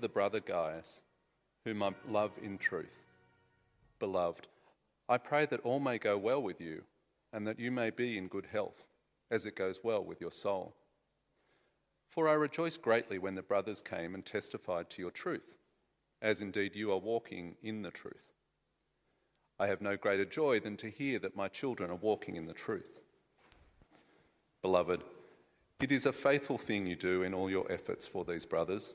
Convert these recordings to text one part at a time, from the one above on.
The brother Gaius, whom I love in truth. Beloved, I pray that all may go well with you, and that you may be in good health, as it goes well with your soul. For I rejoiced greatly when the brothers came and testified to your truth, as indeed you are walking in the truth. I have no greater joy than to hear that my children are walking in the truth. Beloved, it is a faithful thing you do in all your efforts for these brothers,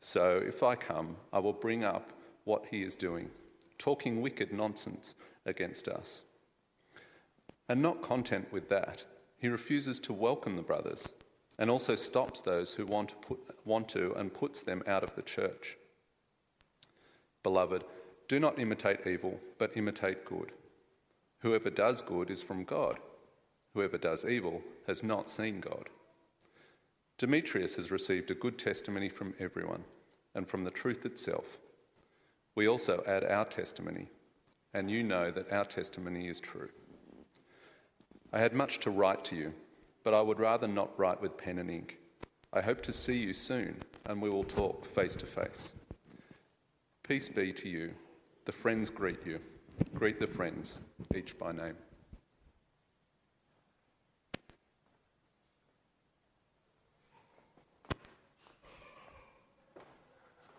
So, if I come, I will bring up what he is doing, talking wicked nonsense against us. And not content with that, he refuses to welcome the brothers and also stops those who want to, put, want to and puts them out of the church. Beloved, do not imitate evil, but imitate good. Whoever does good is from God. Whoever does evil has not seen God. Demetrius has received a good testimony from everyone and from the truth itself. We also add our testimony and you know that our testimony is true. I had much to write to you, but I would rather not write with pen and ink. I hope to see you soon, and we will talk face to face. Peace be to you. The friends greet you. Greet the friends, each by name.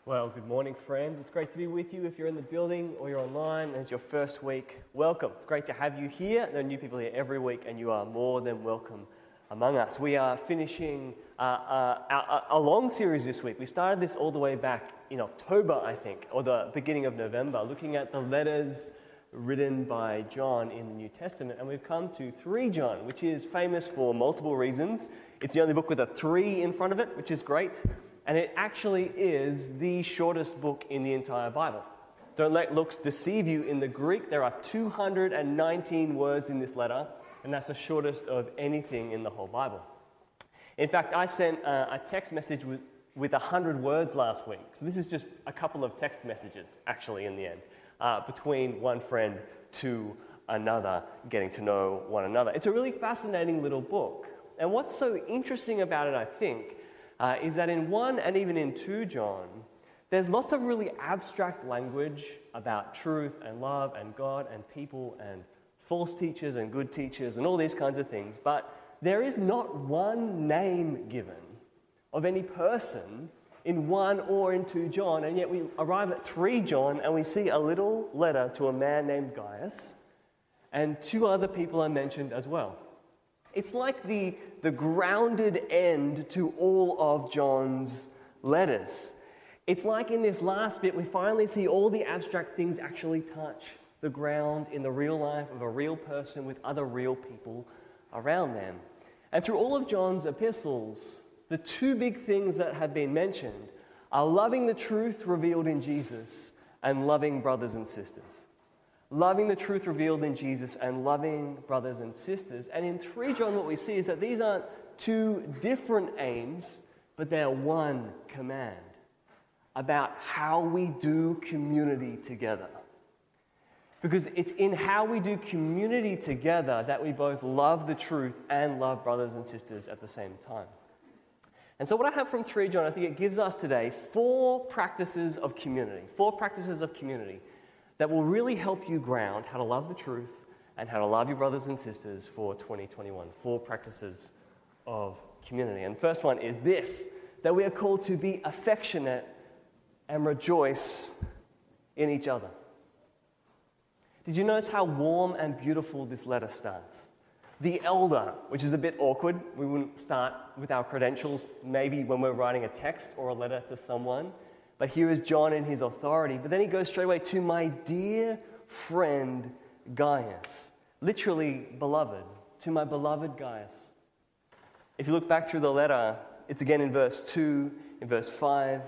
Well, good morning, friends. It's great to be with you. If you're in the building or you're online it's your first week, welcome. It's great to have you here. There are new people here every week, and you are more than welcome among us. We are finishing uh, uh, a long series this week. We started this all the way back in October, I think, or the beginning of November, looking at the letters written by John in the New Testament. And we've come to 3 John, which is famous for multiple reasons. It's the only book with a 3 in front of it, which is great and it actually is the shortest book in the entire Bible. Don't let looks deceive you. In the Greek, there are 219 words in this letter, and that's the shortest of anything in the whole Bible. In fact, I sent uh, a text message with, with 100 words last week. So this is just a couple of text messages, actually, in the end, uh, between one friend to another, getting to know one another. It's a really fascinating little book. And what's so interesting about it, I think, uh, is that in 1 and even in 2 John, there's lots of really abstract language about truth and love and God and people and false teachers and good teachers and all these kinds of things, but there is not one name given of any person in 1 or in 2 John, and yet we arrive at 3 John and we see a little letter to a man named Gaius, and two other people are mentioned as well. It's like the, the grounded end to all of John's letters. It's like in this last bit, we finally see all the abstract things actually touch the ground in the real life of a real person with other real people around them. And through all of John's epistles, the two big things that have been mentioned are loving the truth revealed in Jesus and loving brothers and sisters loving the truth revealed in Jesus and loving brothers and sisters. And in 3 John, what we see is that these aren't two different aims, but they're one command about how we do community together. Because it's in how we do community together that we both love the truth and love brothers and sisters at the same time. And so, what I have from 3 John, I think it gives us today four practices of community. Four practices of community that will really help you ground how to love the truth and how to love your brothers and sisters for 2021. Four practices of community. And the first one is this that we are called to be affectionate and rejoice in each other. Did you notice how warm and beautiful this letter starts? The elder, which is a bit awkward. We wouldn't start with our credentials, maybe when we're writing a text or a letter to someone. But here is John in his authority. But then he goes straight away to my dear friend Gaius, literally beloved, to my beloved Gaius. If you look back through the letter, it's again in verse 2, in verse 5,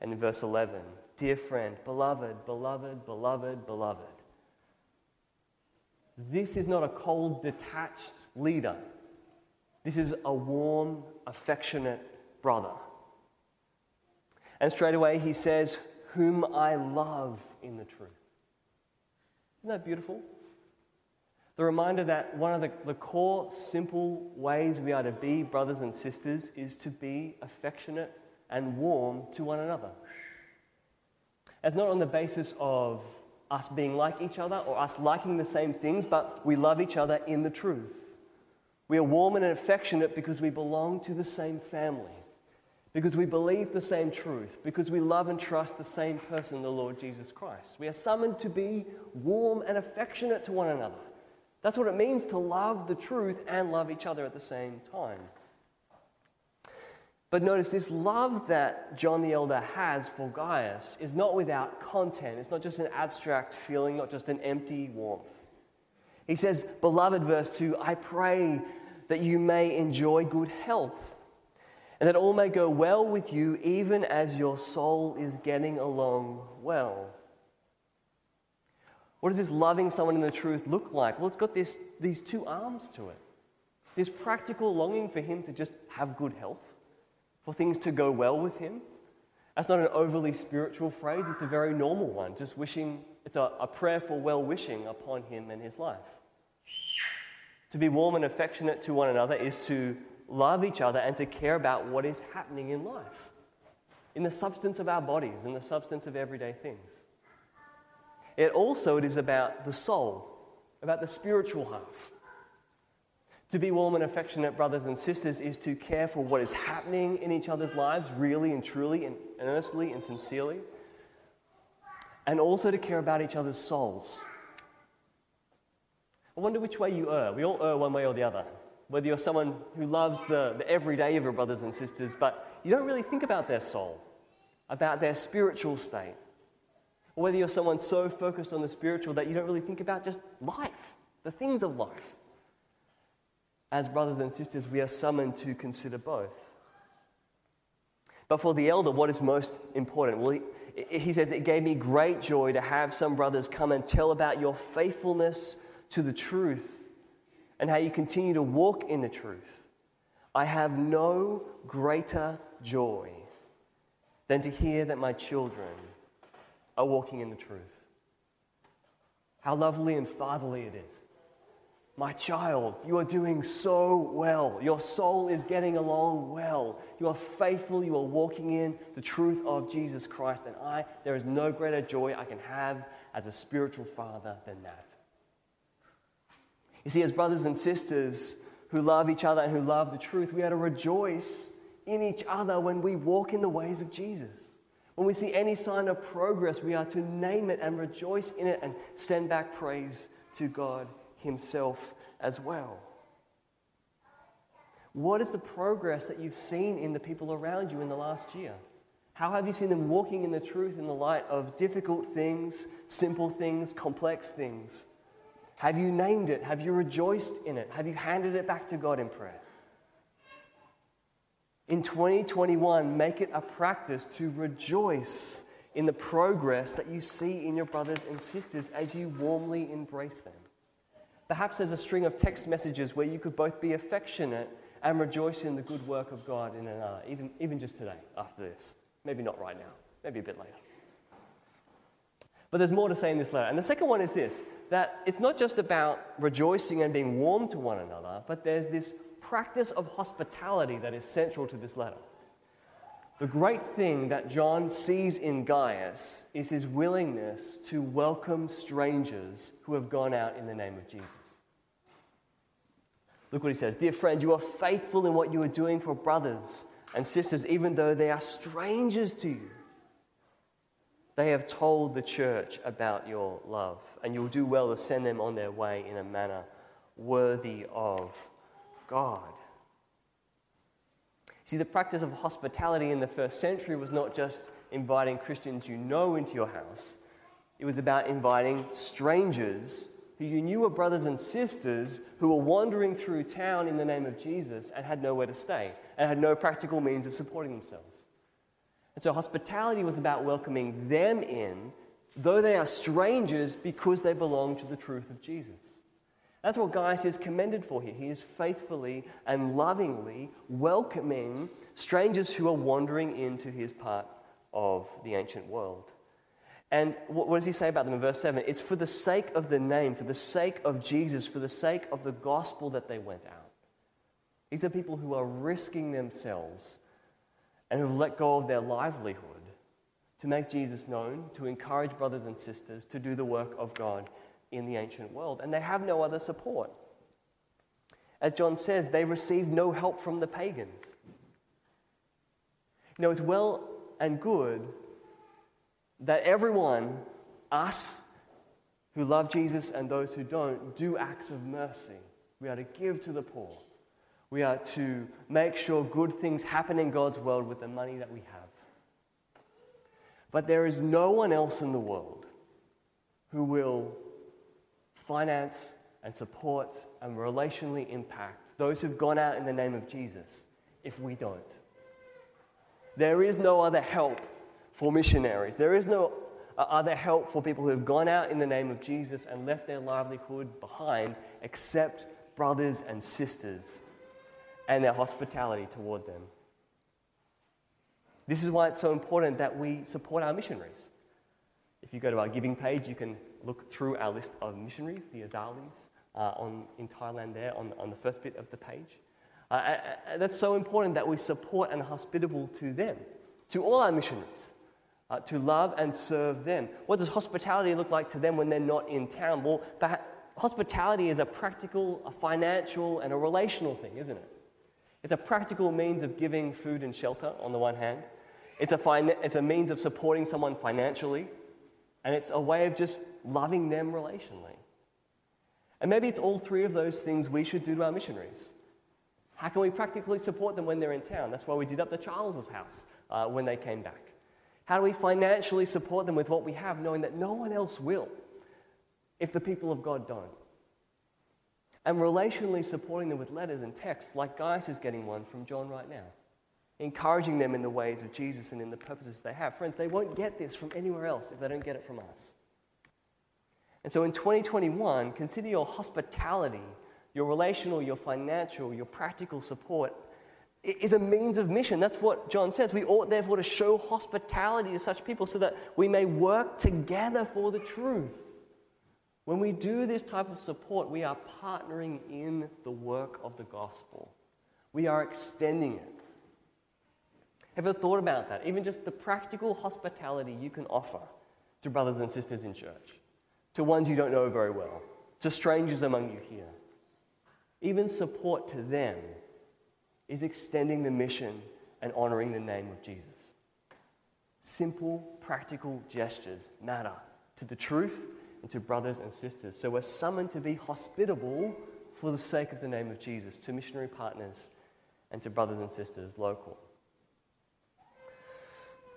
and in verse 11. Dear friend, beloved, beloved, beloved, beloved. This is not a cold, detached leader. This is a warm, affectionate brother. And straight away he says, Whom I love in the truth. Isn't that beautiful? The reminder that one of the, the core, simple ways we are to be brothers and sisters is to be affectionate and warm to one another. It's not on the basis of us being like each other or us liking the same things, but we love each other in the truth. We are warm and affectionate because we belong to the same family, because we believe the same truth, because we love and trust the same person, the Lord Jesus Christ. We are summoned to be warm and affectionate to one another. That's what it means to love the truth and love each other at the same time. But notice this love that John the Elder has for Gaius is not without content. It's not just an abstract feeling, not just an empty warmth. He says, Beloved, verse 2, I pray that you may enjoy good health and that all may go well with you, even as your soul is getting along well. What does this loving someone in the truth look like? Well, it's got this, these two arms to it. This practical longing for him to just have good health, for things to go well with him. That's not an overly spiritual phrase, it's a very normal one, just wishing, it's a, a prayer for well wishing upon him and his life. To be warm and affectionate to one another is to love each other and to care about what is happening in life, in the substance of our bodies, in the substance of everyday things. It also it is about the soul, about the spiritual half. To be warm and affectionate brothers and sisters is to care for what is happening in each other's lives, really and truly and earnestly and sincerely, and also to care about each other's souls. I wonder which way you err. We all err one way or the other. Whether you're someone who loves the, the everyday of your brothers and sisters, but you don't really think about their soul, about their spiritual state, or whether you're someone so focused on the spiritual that you don't really think about just life, the things of life. As brothers and sisters, we are summoned to consider both. But for the elder, what is most important? Well, he, he says, It gave me great joy to have some brothers come and tell about your faithfulness to the truth and how you continue to walk in the truth. I have no greater joy than to hear that my children are walking in the truth. How lovely and fatherly it is. My child, you are doing so well. Your soul is getting along well. You are faithful. You are walking in the truth of Jesus Christ. And I, there is no greater joy I can have as a spiritual father than that. You see, as brothers and sisters who love each other and who love the truth, we are to rejoice in each other when we walk in the ways of Jesus. When we see any sign of progress, we are to name it and rejoice in it and send back praise to God Himself as well. What is the progress that you've seen in the people around you in the last year? How have you seen them walking in the truth in the light of difficult things, simple things, complex things? Have you named it? Have you rejoiced in it? Have you handed it back to God in prayer? In 2021, make it a practice to rejoice in the progress that you see in your brothers and sisters as you warmly embrace them. Perhaps there's a string of text messages where you could both be affectionate and rejoice in the good work of God in another, even, even just today after this. Maybe not right now, maybe a bit later. But there's more to say in this letter. And the second one is this that it's not just about rejoicing and being warm to one another, but there's this practice of hospitality that is central to this letter. The great thing that John sees in Gaius is his willingness to welcome strangers who have gone out in the name of Jesus. Look what he says Dear friend, you are faithful in what you are doing for brothers and sisters, even though they are strangers to you. They have told the church about your love, and you'll do well to send them on their way in a manner worthy of God. See, the practice of hospitality in the first century was not just inviting Christians you know into your house, it was about inviting strangers who you knew were brothers and sisters who were wandering through town in the name of Jesus and had nowhere to stay and had no practical means of supporting themselves. And so hospitality was about welcoming them in, though they are strangers, because they belong to the truth of Jesus. That's what Gaius is commended for here. He is faithfully and lovingly welcoming strangers who are wandering into his part of the ancient world. And what does he say about them in verse 7? It's for the sake of the name, for the sake of Jesus, for the sake of the gospel that they went out. These are people who are risking themselves and who have let go of their livelihood to make Jesus known, to encourage brothers and sisters to do the work of God in the ancient world. And they have no other support. As John says, they receive no help from the pagans. You know, it's well and good that everyone, us who love Jesus and those who don't, do acts of mercy. We are to give to the poor. We are to make sure good things happen in God's world with the money that we have. But there is no one else in the world who will finance and support and relationally impact those who've gone out in the name of Jesus if we don't. There is no other help for missionaries. There is no uh, other help for people who have gone out in the name of Jesus and left their livelihood behind except brothers and sisters and their hospitality toward them. This is why it's so important that we support our missionaries. If you go to our giving page, you can look through our list of missionaries, the Azalis, uh, on, in Thailand, there on, on the first bit of the page. Uh, uh, uh that's so important that we support and are hospitable to them, to all our missionaries uh, to love and serve them. What does hospitality look like to them when they're not in town? Well, hospitality is a practical, a financial, and a relational thing, isn't it? It's a practical means of giving food and shelter on the one hand. It's a, fin- it's a means of supporting someone financially. And it's a way of just loving them relationally. And maybe it's all three of those things we should do to our missionaries. How can we practically support them when they're in town? That's why we did up the Charles's house uh, when they came back. How do we financially support them with what we have, knowing that no one else will if the people of God don't? And relationally supporting them with letters and texts, like Gaius is getting one from John right now, encouraging them in the ways of Jesus and in the purposes they have. Friends, they won't get this from anywhere else if they don't get it from us. And so in 2021, consider your hospitality, your relational, your financial, your practical support is a means of mission. That's what John says. We ought therefore to show hospitality to such people so that we may work together for the truth. When we do this type of support, we are partnering in the work of the gospel. We are extending it. Have thought about that? Even just the practical hospitality you can offer to brothers and sisters in church, to ones you don't know very well, to strangers among you here. Even support to them is extending the mission and honoring the name of Jesus. Simple, practical gestures matter to the truth to brothers and sisters. So we're summoned to be hospitable for the sake of the name of Jesus to missionary partners and to brothers and sisters local.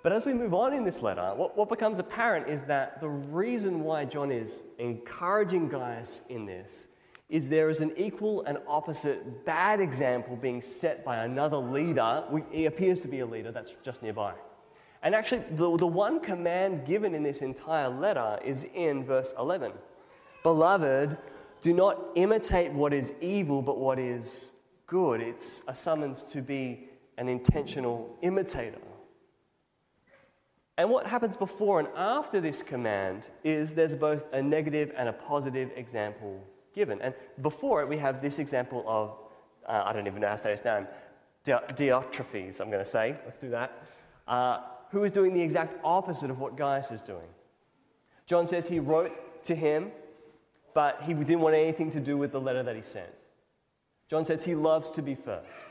But as we move on in this letter, what, what becomes apparent is that the reason why John is encouraging Gaius in this is there is an equal and opposite bad example being set by another leader. He appears to be a leader that's just nearby. And actually, the, the one command given in this entire letter is in verse 11 Beloved, do not imitate what is evil, but what is good. It's a summons to be an intentional imitator. And what happens before and after this command is there's both a negative and a positive example given. And before it, we have this example of, uh, I don't even know how to say his name, Diotrephes, I'm going to say. Let's do that. Uh, who is doing the exact opposite of what Gaius is doing. John says he wrote to him, but he didn't want anything to do with the letter that he sent. John says he loves to be first.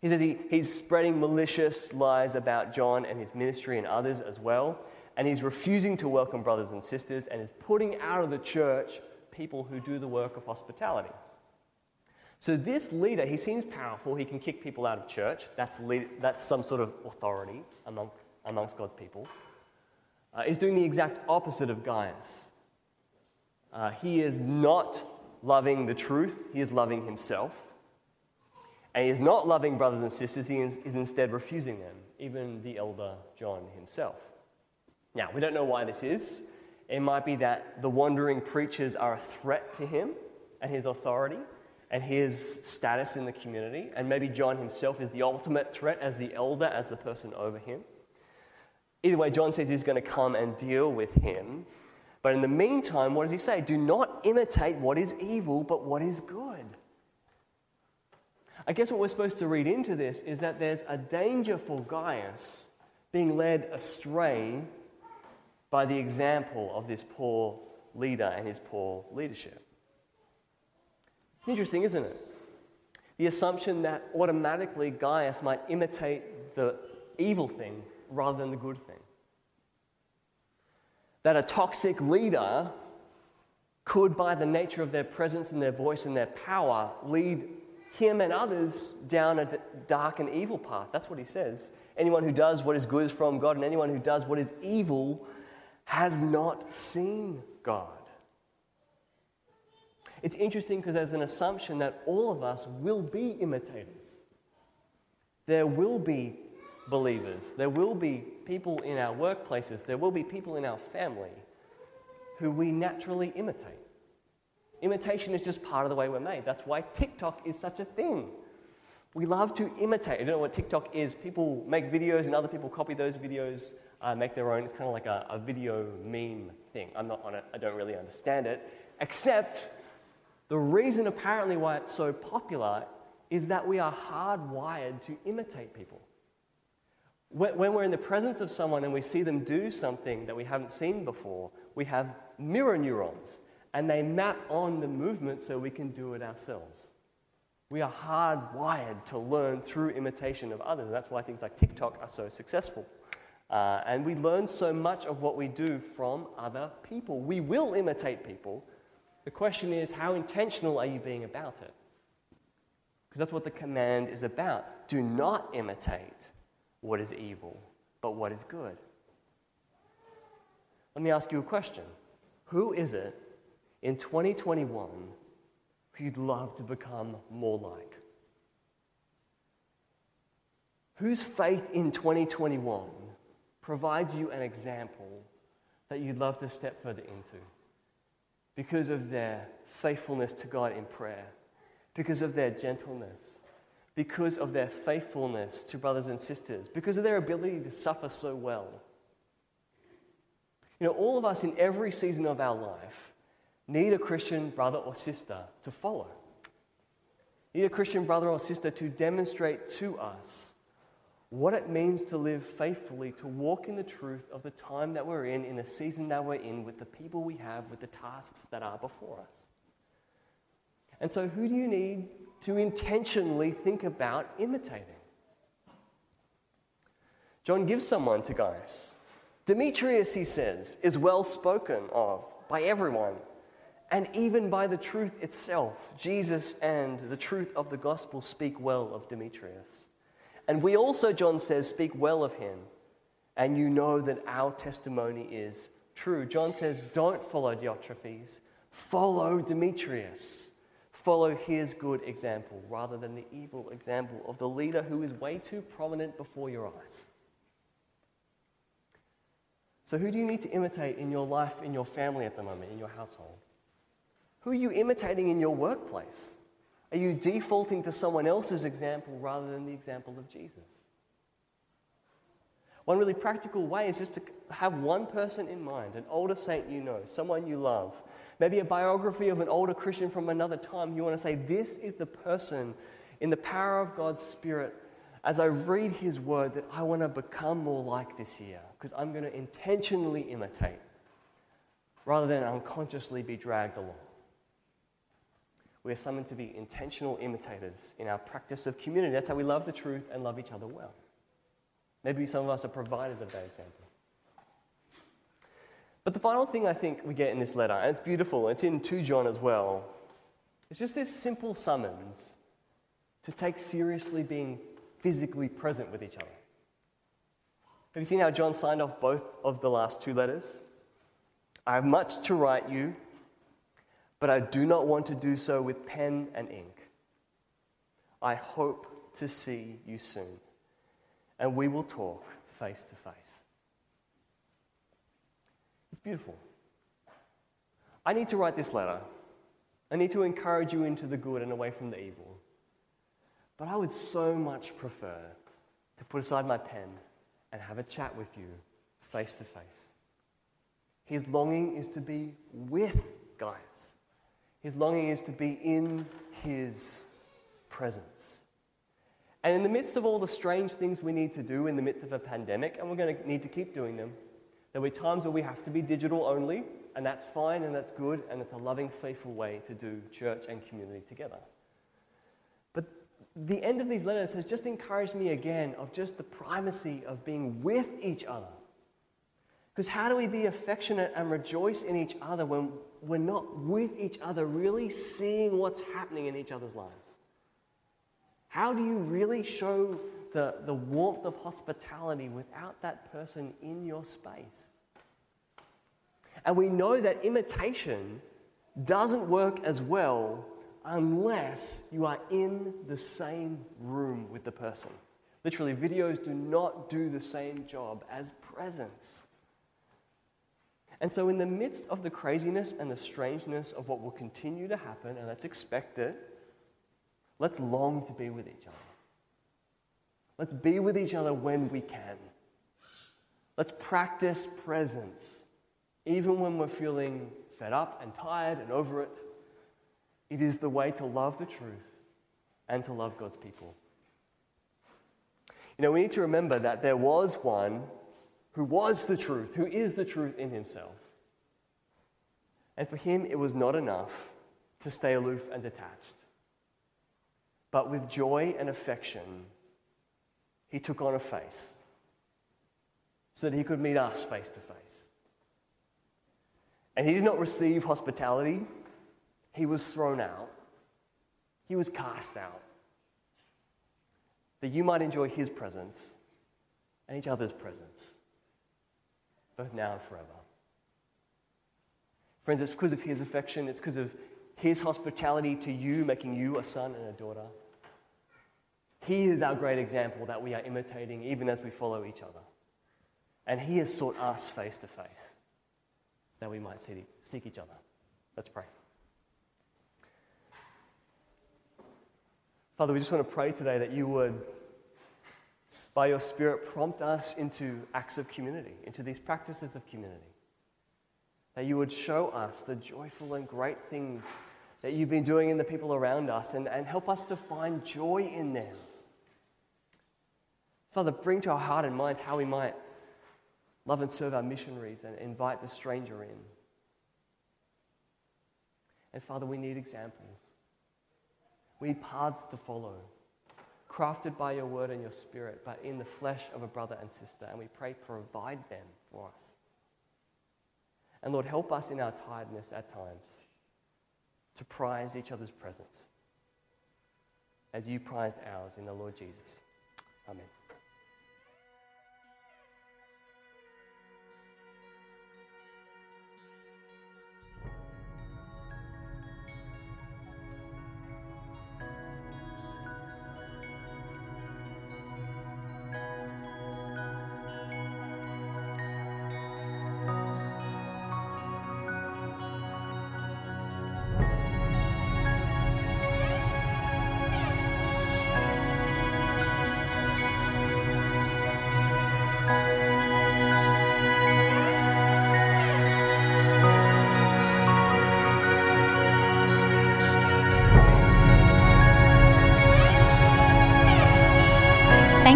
He says he, he's spreading malicious lies about John and his ministry and others as well. and he's refusing to welcome brothers and sisters and is putting out of the church people who do the work of hospitality. So, this leader, he seems powerful. He can kick people out of church. That's, lead, that's some sort of authority among, amongst God's people. Uh, is doing the exact opposite of Gaius. Uh, he is not loving the truth, he is loving himself. And he is not loving brothers and sisters, he is, is instead refusing them, even the elder John himself. Now, we don't know why this is. It might be that the wandering preachers are a threat to him and his authority and his status in the community. And maybe John himself is the ultimate threat as the elder, as the person over him. Either way, John says he's going to come and deal with him. But in the meantime, what does he say? Do not imitate what is evil, but what is good. I guess what we're supposed to read into this is that there's a danger for Gaius being led astray by the example of this poor leader and his poor leadership. It's interesting, isn't it? The assumption that automatically Gaius might imitate the evil thing rather than the good thing. That a toxic leader could, by the nature of their presence and their voice and their power, lead him and others down a d- dark and evil path. That's what he says. Anyone who does what is good is from God, and anyone who does what is evil has not seen God. It's interesting because there's an assumption that all of us will be imitators. There will be believers, there will be people in our workplaces, there will be people in our family who we naturally imitate. Imitation is just part of the way we're made. That's why TikTok is such a thing. We love to imitate. I don't know what TikTok is. People make videos and other people copy those videos, uh, make their own. It's kind of like a, a video meme thing. I'm not on it, I don't really understand it. Except the reason, apparently, why it's so popular is that we are hardwired to imitate people. When we're in the presence of someone and we see them do something that we haven't seen before, we have mirror neurons and they map on the movement so we can do it ourselves. We are hardwired to learn through imitation of others, and that's why things like TikTok are so successful. Uh, and we learn so much of what we do from other people. We will imitate people, the question is, how intentional are you being about it? Because that's what the command is about. Do not imitate what is evil, but what is good. Let me ask you a question Who is it in 2021 who you'd love to become more like? Whose faith in 2021 provides you an example that you'd love to step further into? because of their faithfulness to God in prayer, because of their gentleness, because of their faithfulness to brothers and sisters, because of their ability to suffer so well. You know, all of us in every season of our life need a Christian brother or sister to follow. Need a Christian brother or sister to demonstrate to us what it means to live faithfully, to walk in the truth of the time that we're in, in the season that we're in, with the people we have, with the tasks that are before us. And so, who do you need to intentionally think about imitating? John gives someone to Gaius. Demetrius, he says, is well spoken of by everyone, and even by the truth itself. Jesus and the truth of the gospel speak well of Demetrius. And we also, John says, speak well of him, and you know that our testimony is true. John says, don't follow Diotrephes, follow Demetrius. Follow his good example rather than the evil example of the leader who is way too prominent before your eyes. So, who do you need to imitate in your life, in your family at the moment, in your household? Who are you imitating in your workplace? Are you defaulting to someone else's example rather than the example of Jesus? One really practical way is just to have one person in mind, an older saint you know, someone you love, maybe a biography of an older Christian from another time. You want to say, This is the person in the power of God's Spirit as I read His word that I want to become more like this year because I'm going to intentionally imitate rather than unconsciously be dragged along. We are summoned to be intentional imitators in our practice of community. That's how we love the truth and love each other well. Maybe some of us are providers of that example. But the final thing I think we get in this letter, and it's beautiful, it's in 2 John as well, it's just this simple summons to take seriously being physically present with each other. Have you seen how John signed off both of the last two letters? I have much to write you, but I do not want to do so with pen and ink. I hope to see you soon, and we will talk face to face. It's beautiful. I need to write this letter. I need to encourage you into the good and away from the evil. But I would so much prefer to put aside my pen and have a chat with you face to face. His longing is to be with Gaius. His longing is to be in his presence. And in the midst of all the strange things we need to do in the midst of a pandemic, and we're going to need to keep doing them, there'll be times where we have to be digital only, and that's fine and that's good, and it's a loving, faithful way to do church and community together. But the end of these letters has just encouraged me again of just the primacy of being with each other. Because how do we be affectionate and rejoice in each other when we're not with each other, really seeing what's happening in each other's lives? How do you really show the, the warmth of hospitality without that person in your space? And we know that imitation doesn't work as well unless you are in the same room with the person. Literally, videos do not do the same job as presence. And so, in the midst of the craziness and the strangeness of what will continue to happen, and let's expect it, let's long to be with each other. Let's be with each other when we can. Let's practice presence, even when we're feeling fed up and tired and over it. It is the way to love the truth and to love God's people. You know, we need to remember that there was one who was the truth, who is the truth in himself. And for him, it was not enough to stay aloof and detached. But with joy and affection, he took on a face so that he could meet us face to face. And he did not receive hospitality he was thrown out, he was cast out. That you might enjoy his presence and each other's presence, both now and forever. Friends, it's because of his affection, it's because of his hospitality to you, making you a son and a daughter. He is our great example that we are imitating even as we follow each other. And he has sought us face to face that we might seek each other. Let's pray. Father, we just want to pray today that you would, by your Spirit, prompt us into acts of community, into these practices of community. That you would show us the joyful and great things that you've been doing in the people around us and, and help us to find joy in them. Father, bring to our heart and mind how we might love and serve our missionaries and invite the stranger in. And Father, we need examples. We need paths to follow, crafted by your word and your spirit, but in the flesh of a brother and sister. And we pray, provide them for us. And Lord, help us in our tiredness at times to prize each other's presence as you prized ours in the Lord Jesus. Amen.